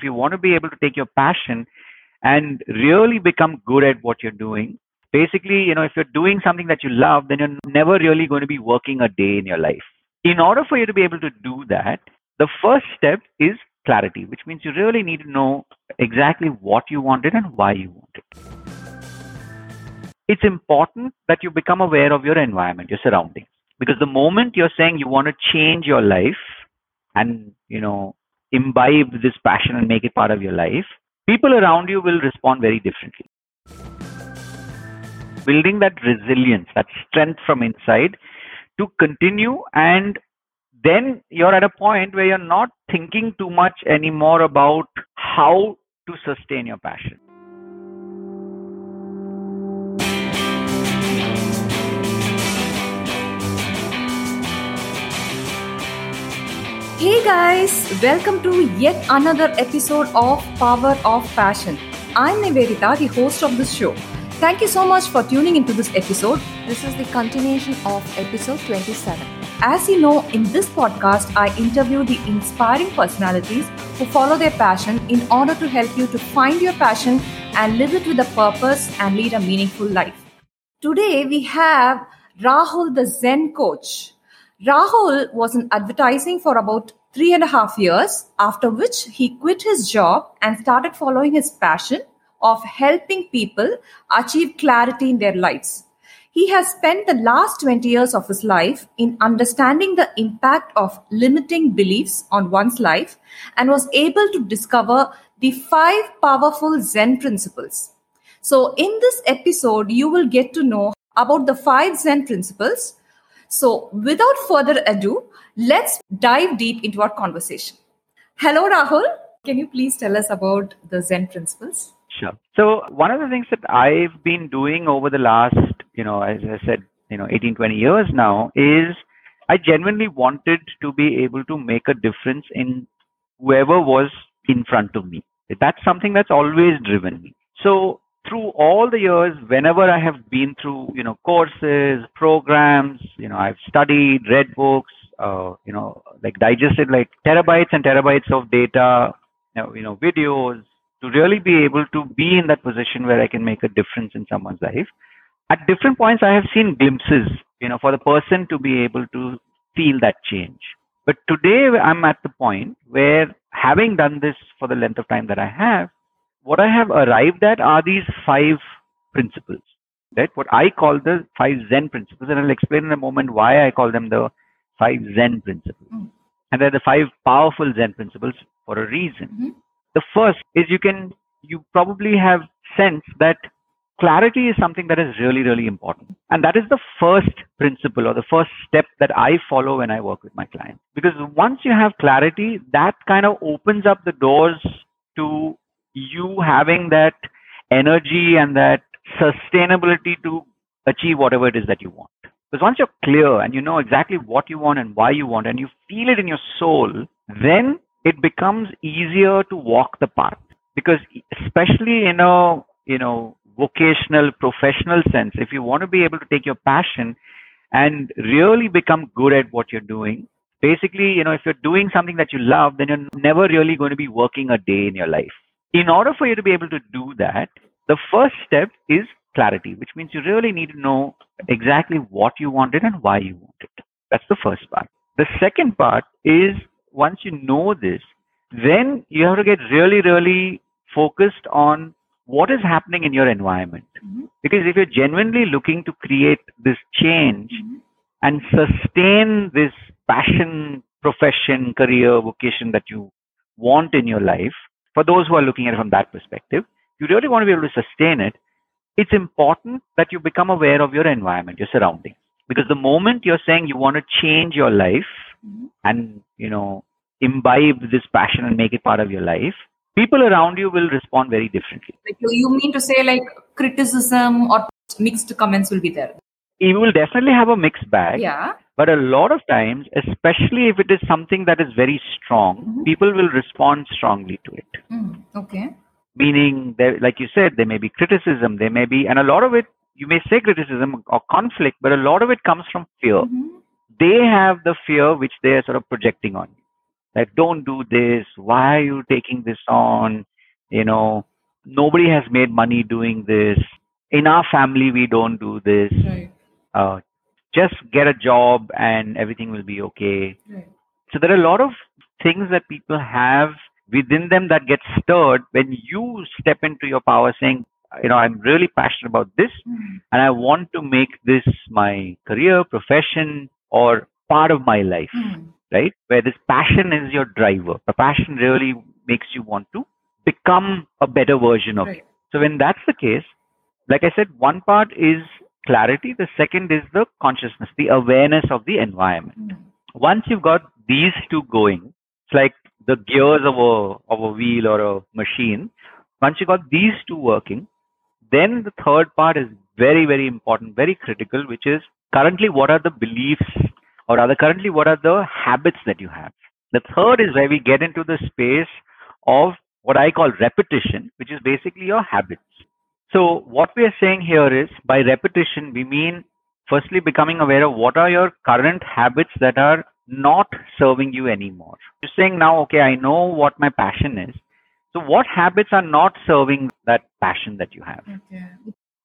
If you want to be able to take your passion and really become good at what you're doing, basically, you know, if you're doing something that you love, then you're never really going to be working a day in your life. In order for you to be able to do that, the first step is clarity, which means you really need to know exactly what you wanted and why you want it. It's important that you become aware of your environment, your surroundings. Because the moment you're saying you want to change your life and, you know, imbibe this passion and make it part of your life, people around you will respond very differently. Building that resilience, that strength from inside to continue and then you're at a point where you're not thinking too much anymore about how to sustain your passion. Hey guys, welcome to yet another episode of Power of Passion. I'm Nivedita, the host of this show. Thank you so much for tuning into this episode. This is the continuation of episode 27. As you know, in this podcast, I interview the inspiring personalities who follow their passion in order to help you to find your passion and live it with a purpose and lead a meaningful life. Today, we have Rahul, the Zen coach. Rahul was in advertising for about three and a half years, after which he quit his job and started following his passion of helping people achieve clarity in their lives. He has spent the last 20 years of his life in understanding the impact of limiting beliefs on one's life and was able to discover the five powerful Zen principles. So, in this episode, you will get to know about the five Zen principles. So, without further ado, let's dive deep into our conversation. Hello, Rahul. Can you please tell us about the Zen principles? Sure. So one of the things that I've been doing over the last, you know, as I said, you know, 18, 20 years now is I genuinely wanted to be able to make a difference in whoever was in front of me. That's something that's always driven me. So through all the years, whenever I have been through, you know, courses, programs, you know, I've studied, read books, uh, you know, like digested like terabytes and terabytes of data, you know, you know videos, to really be able to be in that position where I can make a difference in someone's life. At different points, I have seen glimpses, you know, for the person to be able to feel that change. But today, I'm at the point where, having done this for the length of time that I have, what I have arrived at are these five principles, right? What I call the five Zen principles, and I'll explain in a moment why I call them the five Zen principles. Mm-hmm. And they're the five powerful Zen principles for a reason. Mm-hmm. The first is you can, you probably have sense that clarity is something that is really, really important. And that is the first principle or the first step that I follow when I work with my clients. Because once you have clarity, that kind of opens up the doors to you having that energy and that sustainability to achieve whatever it is that you want. Because once you're clear and you know exactly what you want and why you want, and you feel it in your soul, then it becomes easier to walk the path because especially in a you know vocational professional sense if you want to be able to take your passion and really become good at what you're doing basically you know if you're doing something that you love then you're never really going to be working a day in your life in order for you to be able to do that the first step is clarity which means you really need to know exactly what you wanted and why you want it that's the first part the second part is once you know this, then you have to get really, really focused on what is happening in your environment. Mm-hmm. Because if you're genuinely looking to create this change mm-hmm. and sustain this passion, profession, career, vocation that you want in your life, for those who are looking at it from that perspective, you really want to be able to sustain it. It's important that you become aware of your environment, your surroundings. Because the moment you're saying you want to change your life, mm-hmm. and you know imbibe this passion and make it part of your life people around you will respond very differently like you mean to say like criticism or mixed comments will be there you will definitely have a mixed bag yeah but a lot of times especially if it is something that is very strong mm-hmm. people will respond strongly to it mm, okay meaning there like you said there may be criticism there may be and a lot of it you may say criticism or conflict but a lot of it comes from fear mm-hmm they have the fear which they are sort of projecting on you. Like, don't do this. Why are you taking this on? You know, nobody has made money doing this. In our family, we don't do this. Right. Uh, just get a job and everything will be okay. Right. So there are a lot of things that people have within them that get stirred when you step into your power saying, you know, I'm really passionate about this Mm. and I want to make this my career, profession, or part of my life, Mm. right? Where this passion is your driver. The passion really makes you want to become a better version of Right. you. So when that's the case, like I said, one part is clarity. The second is the consciousness, the awareness of the environment Mm. once you've got these two going, it's like the gears of a of a wheel or a machine. Once you got these two working, then the third part is very very important, very critical, which is currently what are the beliefs, or rather currently what are the habits that you have. The third is where we get into the space of what I call repetition, which is basically your habits. So what we are saying here is by repetition we mean firstly becoming aware of what are your current habits that are not serving you anymore. You're saying now, okay, I know what my passion is. So what habits are not serving that passion that you have? Okay.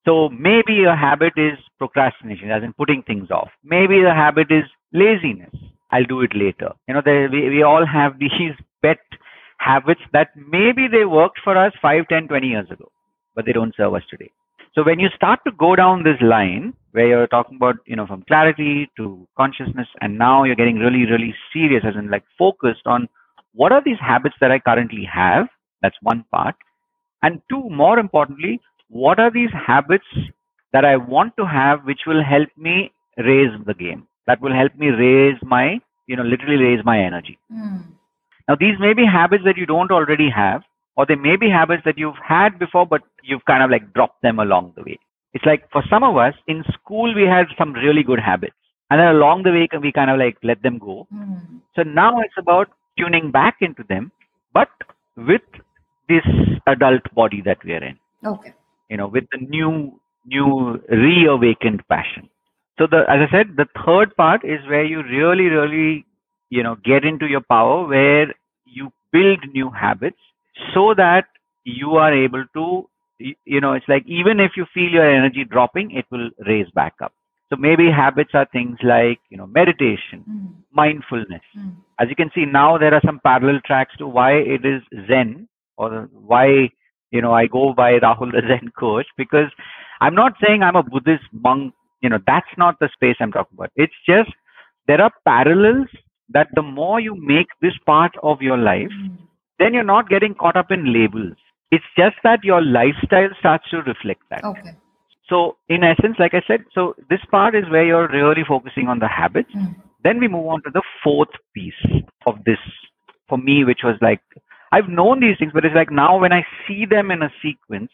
So maybe a habit is procrastination, as in putting things off. Maybe the habit is laziness. I'll do it later. You know, there, we, we all have these pet habits that maybe they worked for us 5, 10, 20 years ago, but they don't serve us today. So when you start to go down this line where you're talking about, you know, from clarity to consciousness, and now you're getting really, really serious, as in like focused on what are these habits that I currently have? That's one part. And two, more importantly, what are these habits that I want to have which will help me raise the game? That will help me raise my, you know, literally raise my energy. Mm. Now, these may be habits that you don't already have, or they may be habits that you've had before, but you've kind of like dropped them along the way. It's like for some of us in school, we had some really good habits, and then along the way, we kind of like let them go. Mm. So now it's about tuning back into them, but with this adult body that we are in Okay. you know, with the new, new reawakened passion. So the, as I said, the third part is where you really, really, you know, get into your power, where you build new habits, so that you are able to, you know, it's like even if you feel your energy dropping, it will raise back up. So maybe habits are things like, you know, meditation, Mm. mindfulness. Mm. As you can see now, there are some parallel tracks to why it is Zen or why you know I go by Rahul the Zen coach because I'm not saying I'm a Buddhist monk. You know that's not the space I'm talking about. It's just there are parallels that the more you make this part of your life, Mm. Then you're not getting caught up in labels. It's just that your lifestyle starts to reflect that. Okay. So in essence, like I said, so this part is where you're really focusing on the habits. Mm. Then we move on to the fourth piece of this for me, which was like I've known these things, but it's like now when I see them in a sequence,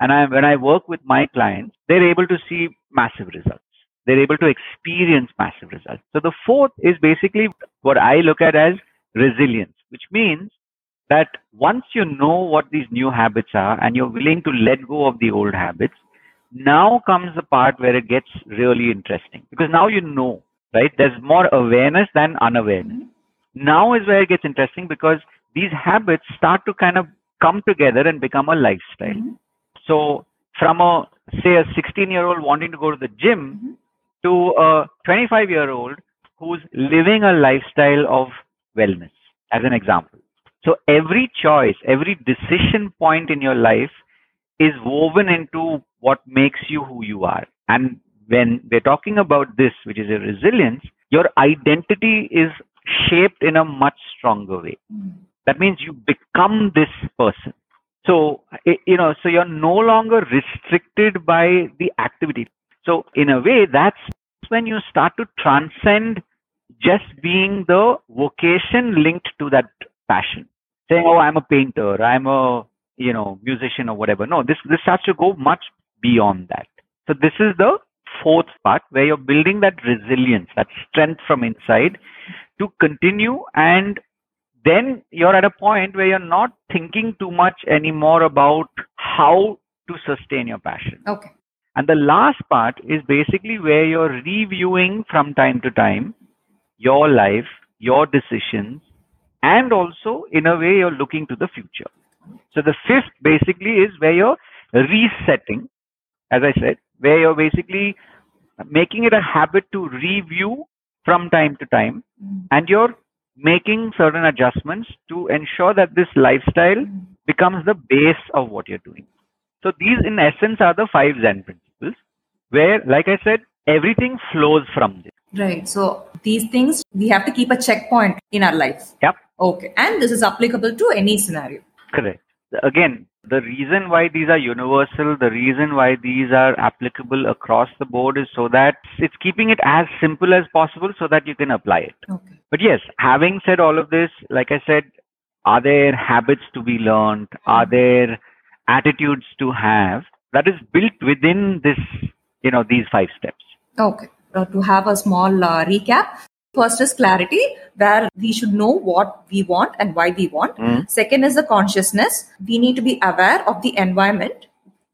and I when I work with my clients, they're able to see massive results. They're able to experience massive results. So the fourth is basically what I look at as resilience, which means that once you know what these new habits are and you're willing to let go of the old habits, now comes the part where it gets really interesting because now you know, right? There's more awareness than unawareness. Mhm. Now is where it gets interesting because these habits start to kind of come together and become a lifestyle. Mhm. So from a say a 16 year old wanting to go to the gym Mhm. to a 25 year old who's living a lifestyle of wellness as an example. So every choice, every decision point in your life is woven into what makes you who you are. And when we're talking about this, which is a resilience, your identity is shaped in a much stronger way. Mm. That means you become this person. So, you know, so you're no longer restricted by the activity. So, in a way, that's when you start to transcend just being the vocation linked to that passion. Saying, oh, I'm a painter, I'm a, you know, musician or whatever. No, this, this starts to go much beyond that. So, this is the fourth part where you're building that resilience, that strength from inside to continue and then you're at a point where you're not thinking too much anymore about how to sustain your passion. Okay. And the last part is basically where you're reviewing from time to time your life, your decisions, and also in a way you're looking to the future. So the fifth basically is where you're resetting, as I said, where you're basically making it a habit to review from time to time Mm. and you're making certain adjustments to ensure that this lifestyle Mm. becomes the base of what you're doing. So these in essence are the five Zen principles where, like I said, everything flows from this. Right. So these things we have to keep a checkpoint in our life. Yep. Okay. And this is applicable to any scenario. Correct. Again, the reason why these are universal, the reason why these are applicable across the board is so that it's keeping it as simple as possible so that you can apply it. Okay. But yes, having said all of this, like I said, are there habits to be learned? Are there attitudes to have that is built within this, you know, these five steps? Okay. Uh, to have a small uh, recap, first is clarity, where we should know what we want and why we want. Mm. Second is the consciousness. We need to be aware of the environment,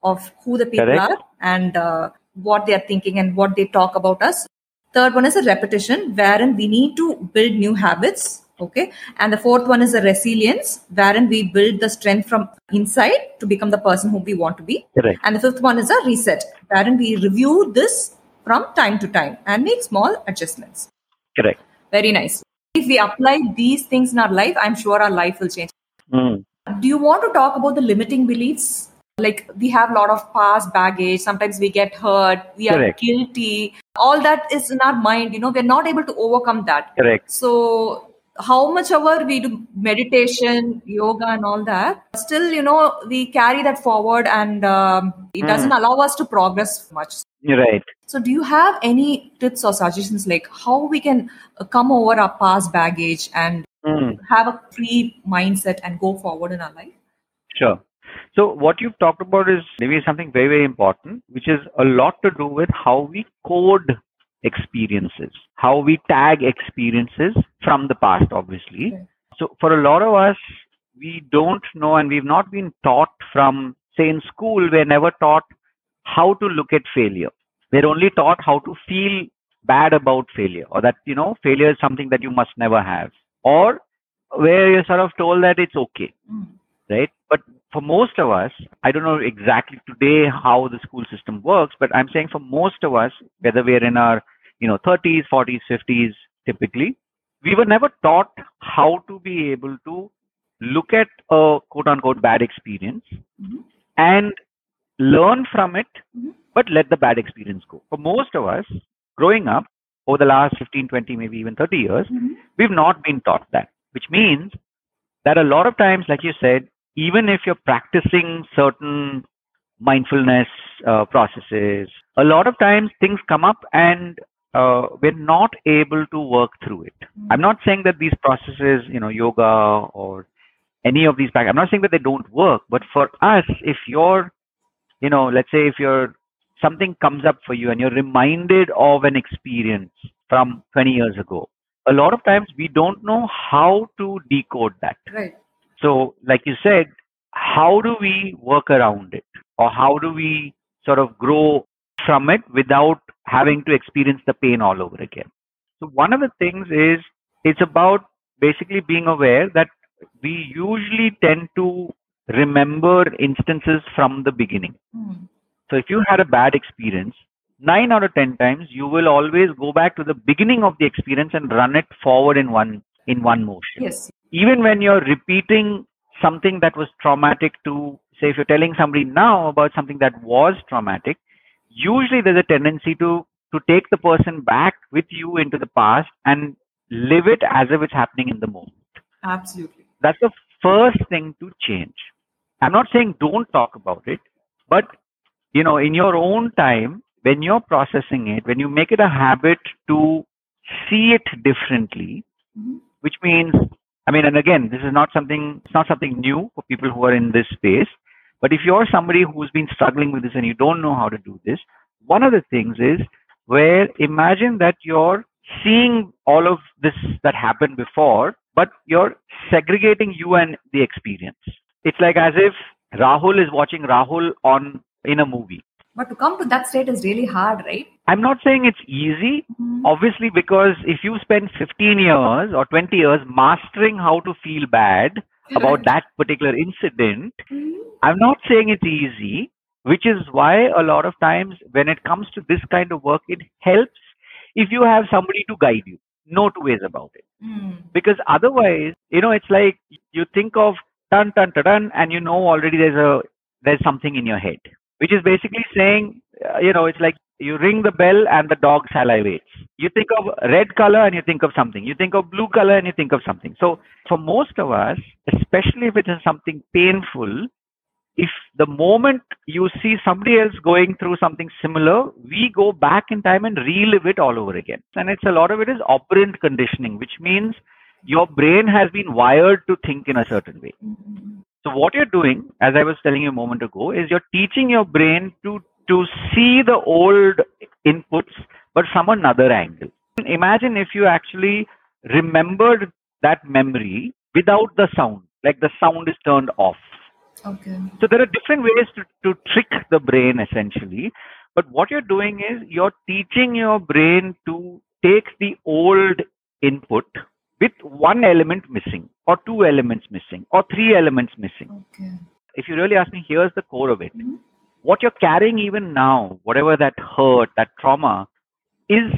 of who the people Correct. are, and uh, what they are thinking and what they talk about us. Third one is a repetition, wherein we need to build new habits. Okay. And the fourth one is a resilience, wherein we build the strength from inside to become the person who we want to be. Correct. And the fifth one is a reset, wherein we review this from time to time and make small adjustments. Correct. Very nice. If we apply these things in our life, I'm sure our life will change. Mm. Do you want to talk about the limiting beliefs? Like we have a lot of past baggage. Sometimes we get hurt. We are Correct. guilty. All that is in our mind. You know, we're not able to overcome that. Correct. So, how much ever we do meditation, yoga, and all that, still, you know, we carry that forward, and um, it Hmm. doesn't allow us to progress much. You're right. So, do you have any tips or suggestions like how we can uh, come over our past baggage and Mm. have a free mindset and go forward in our life? Sure. So what you've talked about is maybe something very, very important, which is a lot to do with how we code experiences, how we tag experiences from the past, obviously. Okay. So for a lot of us, we don't know and we've not been taught from, say in school, we're never taught how to look at failure. We're only taught how to feel bad about failure or that, you know, failure is something that you must never have. Or where you're sort of told that it's okay Mm. right? But for most of us, I don't know exactly today how the school system works, but I'm saying for most of us, whether we're in our, you know, 30s, 40s, 50s, typically, we were never taught how to be able to look at a quote unquote bad experience Mhm. and learn from it, Mhm. but let the bad experience go. For most of us, growing up over the last 15, 20, maybe even 30 years, Mhm. we've not been taught that, which means that a lot of times, like you said, even if you're practicing certain mindfulness uh, processes, a lot of times things come up and uh, we're not able to work through it. I'm not saying that these processes, you know, yoga or any of these, prac- I'm not saying that they don't work, but for us, if you're, you know, let's say if you're something comes up for you and you're reminded of an experience from 20 years ago, a lot of times we don't know how to decode that. Right. So, like you said, how do we work around it? Or how do we sort of grow from it without having to experience the pain all over again? So, one of the things is it's about basically being aware that we usually tend to remember instances from the beginning. Mm. So, if you had a bad experience, nine out of 10 times you will always go back to the beginning of the experience and run it forward in one in one motion Yes. even when you're repeating something that was traumatic to say if you're telling somebody now about something that was traumatic usually there's a tendency to to take the person back with you into the past and live it as if it's happening in the moment Absolutely. that's the first thing to change i'm not saying don't talk about it but you know in your own time when you're processing it when you make it a habit to see it differently Mhm. which means i mean and again this is not something it's not something new for people who are in this space but if you're somebody who's been struggling with this and you don't know how to do this one of the things is where imagine that you're seeing all of this that happened before but you're segregating you and the experience it's like as if rahul is watching rahul on in a movie But to come to that state is really hard, right? I'm not saying it's easy, Mhm. obviously, because if you spend 15 years or 20 years mastering how to feel bad about that particular incident, Mhm. I'm not saying it's easy, which is why a lot of times when it comes to this kind of work, it helps if you have somebody to guide you. No two ways about it. Mm. Because otherwise, you know, it's like you think of dun dun dun dun, and you know already there's a there's something in your head, which is basically saying, uh, you know, it's like you ring the bell and the dog salivates. You think of red color and you think of something. You think of blue color and you think of something. So for most of us, especially if it is something painful, if the moment you see somebody else going through something similar, we go back in time and relive it all over again. And it's a lot of it is operant conditioning, which means your brain has been wired to think in a certain way. Mhm. So what you're doing, as I was telling you a moment ago, is you're teaching your brain to to see the old inputs but from another angle. Imagine if you actually remembered that memory without the sound, like the sound is turned off. Okay. So there are different ways to, to trick the brain essentially. But what you're doing is you're teaching your brain to take the old input with one element missing, or two elements missing, or three elements missing. Okay. If you really ask me, here's the core of it. Mhm. What you're carrying even now, whatever that hurt, that trauma, is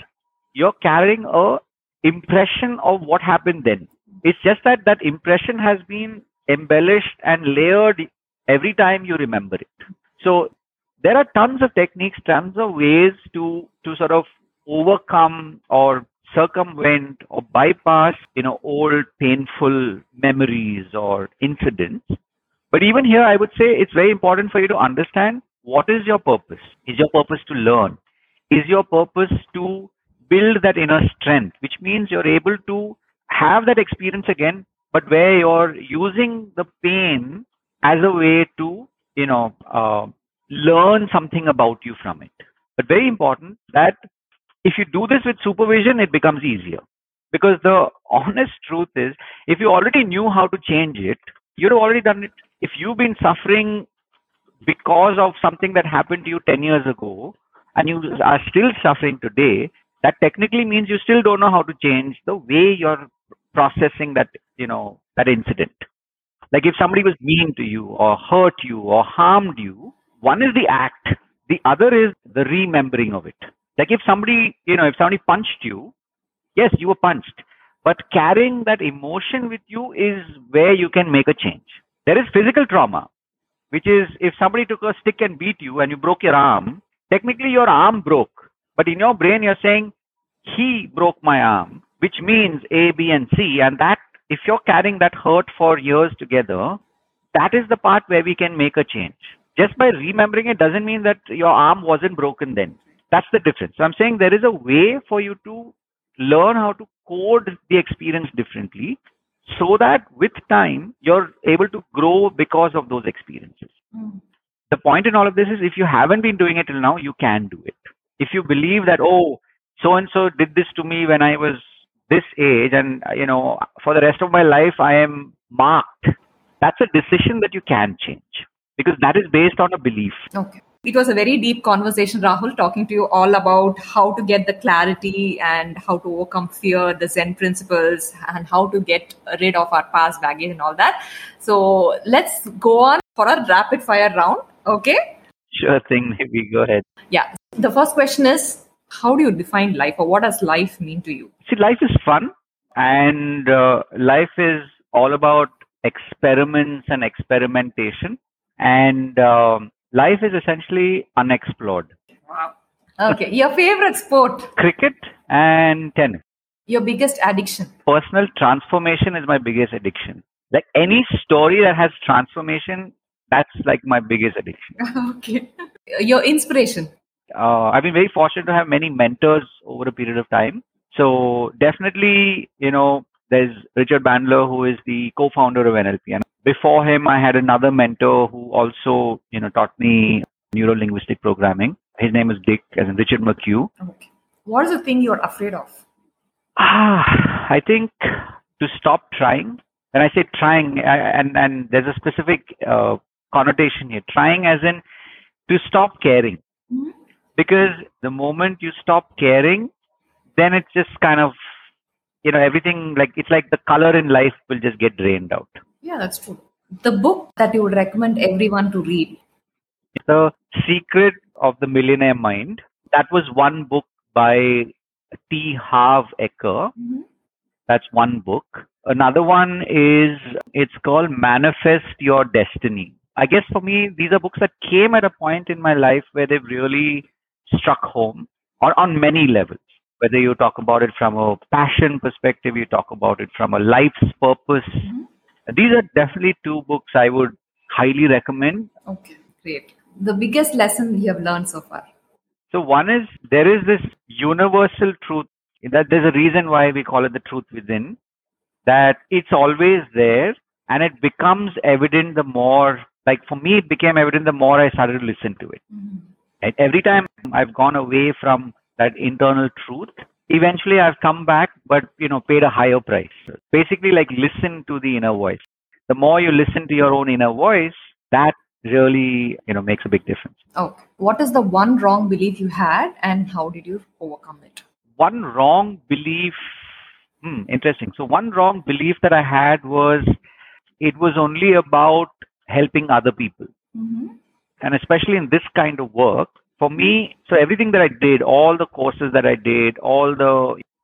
you're carrying a impression of what happened then. It's just that that impression has been embellished and layered every time you remember it. So there are tons of techniques, tons of ways to to sort of overcome or circumvent or bypass, you know, old painful memories or incidents. But even here, I would say it's very important for you to understand what is your purpose. Is your purpose to learn? Is your purpose to build that inner strength, which means you're able to have that experience again, but where you're using the pain as a way to, you know, uh, learn something about you from it. But very important that if you do this with supervision, it becomes easier. Because the honest truth is, if you already knew how to change it, you'd have already done it. If you've been suffering because of something that happened to you 10 years ago and you are still suffering today, that technically means you still don't know how to change the way you're processing that, you know, that incident. Like if somebody was mean to you or hurt you or harmed you, one is the act, the other is the remembering of it. Like if somebody, you know, if somebody punched you, yes, you were punched, but carrying that emotion with you is where you can make a change. There is physical trauma, which is if somebody took a stick and beat you and you broke your arm, technically your arm broke. But in your brain, you're saying, he broke my arm, which means A, B, and C. And that, if you're carrying that hurt for years together, that is the part where we can make a change. Just by remembering it doesn't mean that your arm wasn't broken then. That's the difference. So I'm saying there is a way for you to learn how to code the experience differently so that with time you're able to grow because of those experiences. Mm. The point in all of this is if you haven't been doing it till now, you can do it. If you believe that, oh, so and so did this to me when I was this age, and uh, you know, for the rest of my life I am marked, that's a decision that you can change because that is based on a belief. Okay. It was a very deep conversation, Rahul, talking to you all about how to get the clarity and how to overcome fear, the Zen principles, and how to get rid of our past baggage and all that. So let's go on for a rapid fire round. Okay. Sure thing, maybe go ahead. Yeah. The first question is How do you define life or what does life mean to you? See, life is fun, and uh, life is all about experiments and experimentation, and um, life is essentially unexplored. Wow. Okay. Your favorite sport? Cricket and tennis. Your biggest addiction? Personal transformation is my biggest addiction. Like any story that has transformation, that's like my biggest addiction. okay. Your inspiration? Uh, I've been very fortunate to have many mentors over a period of time. So definitely, you know, there's Richard Bandler, who is the co-founder of NLP. And before him, I had another mentor who also, you know, taught me neuro-linguistic programming. His name is Dick, as in Richard McHugh. Okay. What is the thing you're afraid of? Ah, I think to stop trying. When I say trying, I- and and there's a specific uh, connotation here. Trying, as in to stop caring. Mhm. because the moment you stop caring, then it's just kind of, you know, everything like it's like the color in life will just get drained out. Yeah, that's true. The book that you would recommend everyone to read. The Secret of the Millionaire Mind. That was one book by T. Harv Eker. Mm-hmm. That's one book. Another one is it's called Manifest Your Destiny. I guess for me, these are books that came at a point in my life where they've really struck home on, on many levels. Whether you talk about it from a passion perspective, you talk about it from a life's purpose. Mm-hmm. These are definitely two books I would highly recommend. Okay, great. The biggest lesson you have learned so far. So one is there is this universal truth that there's a reason why we call it the truth within, that it's always there and it becomes evident the more, like for me, it became evident the more I started to listen to it. Mm-hmm. And every time I've gone away from that internal truth, eventually I've come back, but you know, paid a higher price. Basically, like listen to the inner voice. The more you listen to your own inner voice, that really, you know, makes a big difference. Okay. What is the one wrong belief you had and how did you overcome it? one wrong belief hmm, interesting so one wrong belief that i had was it was only about helping other people Mm-hmm. and especially in this kind of work for me so everything that i did all the courses that i did all the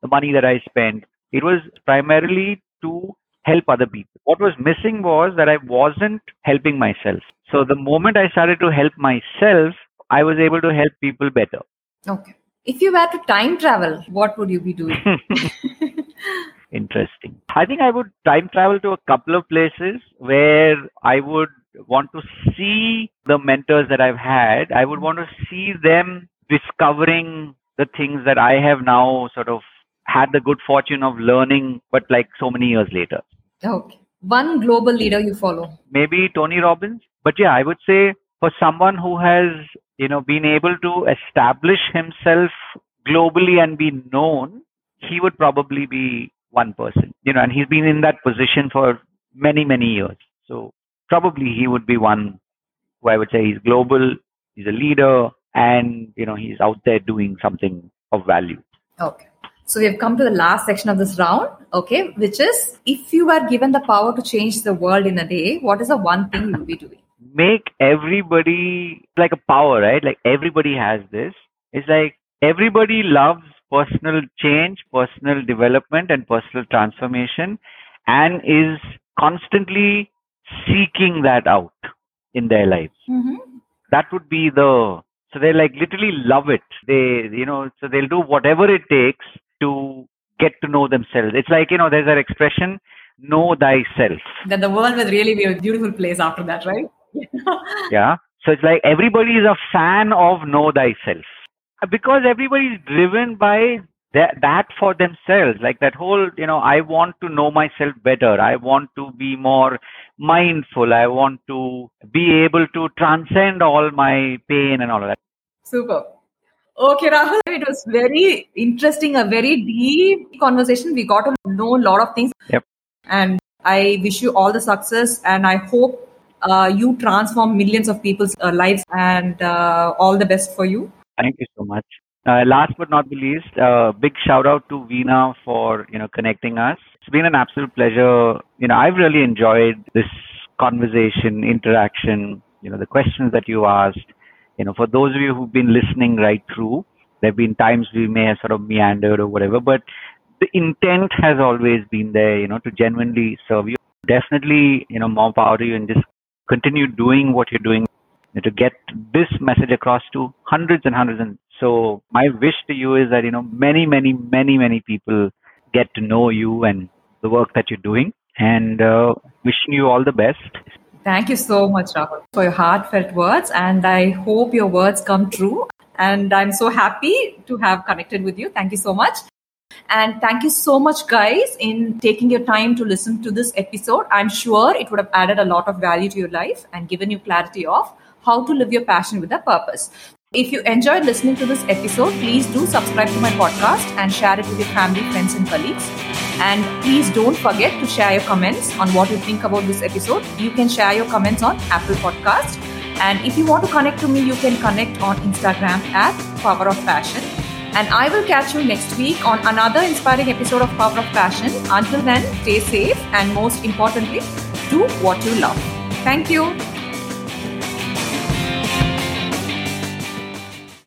the money that i spent it was primarily to help other people what was missing was that i wasn't helping myself so the moment i started to help myself i was able to help people better Okay. If you were to time travel, what would you be doing? Interesting. I think I would time travel to a couple of places where I would want to see the mentors that I've had. I would want to see them discovering the things that I have now sort of had the good fortune of learning, but like so many years later. okay. One global leader you follow. Maybe Tony Robbins. But yeah, I would say for someone who has, you know, been able to establish himself globally and be known, he would probably be one person, you know, and he's been in that position for many, many years. So probably he would be one who I would say he's global, he's a leader, and, you know, he's out there doing something of value. Okay. So we have come to the last section of this round, okay, which is if you were given the power to change the world in a day, what is the one thing you would be doing? make everybody like a power, right? Like everybody has this. It's like everybody loves personal change, personal development, and personal transformation, and is constantly seeking that out in their lives. Mm-hmm. That would be the so they like literally love it. They you know so they'll do whatever it takes to get to know themselves. It's like you know there's that expression, know thyself. Then the world will really be a beautiful place after that, right? Yeah. So it's like everybody is a fan of know thyself because everybody is driven by that, that for themselves. Like that whole, you know, I want to know myself better. I want to be more mindful. I want to be able to transcend all my pain and all of that. Super. Okay, Rahul, it was very interesting, a very deep conversation. We got to know a lot of things. Yep. And I wish you all the success, and I hope uh, you transform millions of people's uh, lives, and uh, all the best for you. Thank you so much. Uh, last but not the least, uh, big shout out to Veena for you know connecting us. It's been an absolute pleasure. You know, I've really enjoyed this conversation, interaction. You know, the questions that you asked. You know, for those of you who've been listening right through, there have been times we may have sort of meandered or whatever, but the intent has always been there. You know, to genuinely serve you. Definitely, you know, more power to you, and just continue doing what you're doing to get this message across to hundreds and hundreds and so my wish to you is that you know many many many many people get to know you and the work that you're doing and uh, wishing you all the best Thank you so much, Rahul, for your heartfelt words, and I hope your words come true. And I'm so happy to have connected with you. Thank you so much. And thank you so much, guys, in taking your time to listen to this episode. I'm sure it would have added a lot of value to your life and given you clarity of how to live your passion with a purpose. If you enjoyed listening to this episode, please do subscribe to my podcast and share it with your family, friends, and colleagues. And please don't forget to share your comments on what you think about this episode. You can share your comments on Apple Podcast. And if you want to connect to me, you can connect on Instagram at Power of Passion. And I will catch you next week on another inspiring episode of Power of Passion. Until then, stay safe and most importantly, do what you love. Thank you.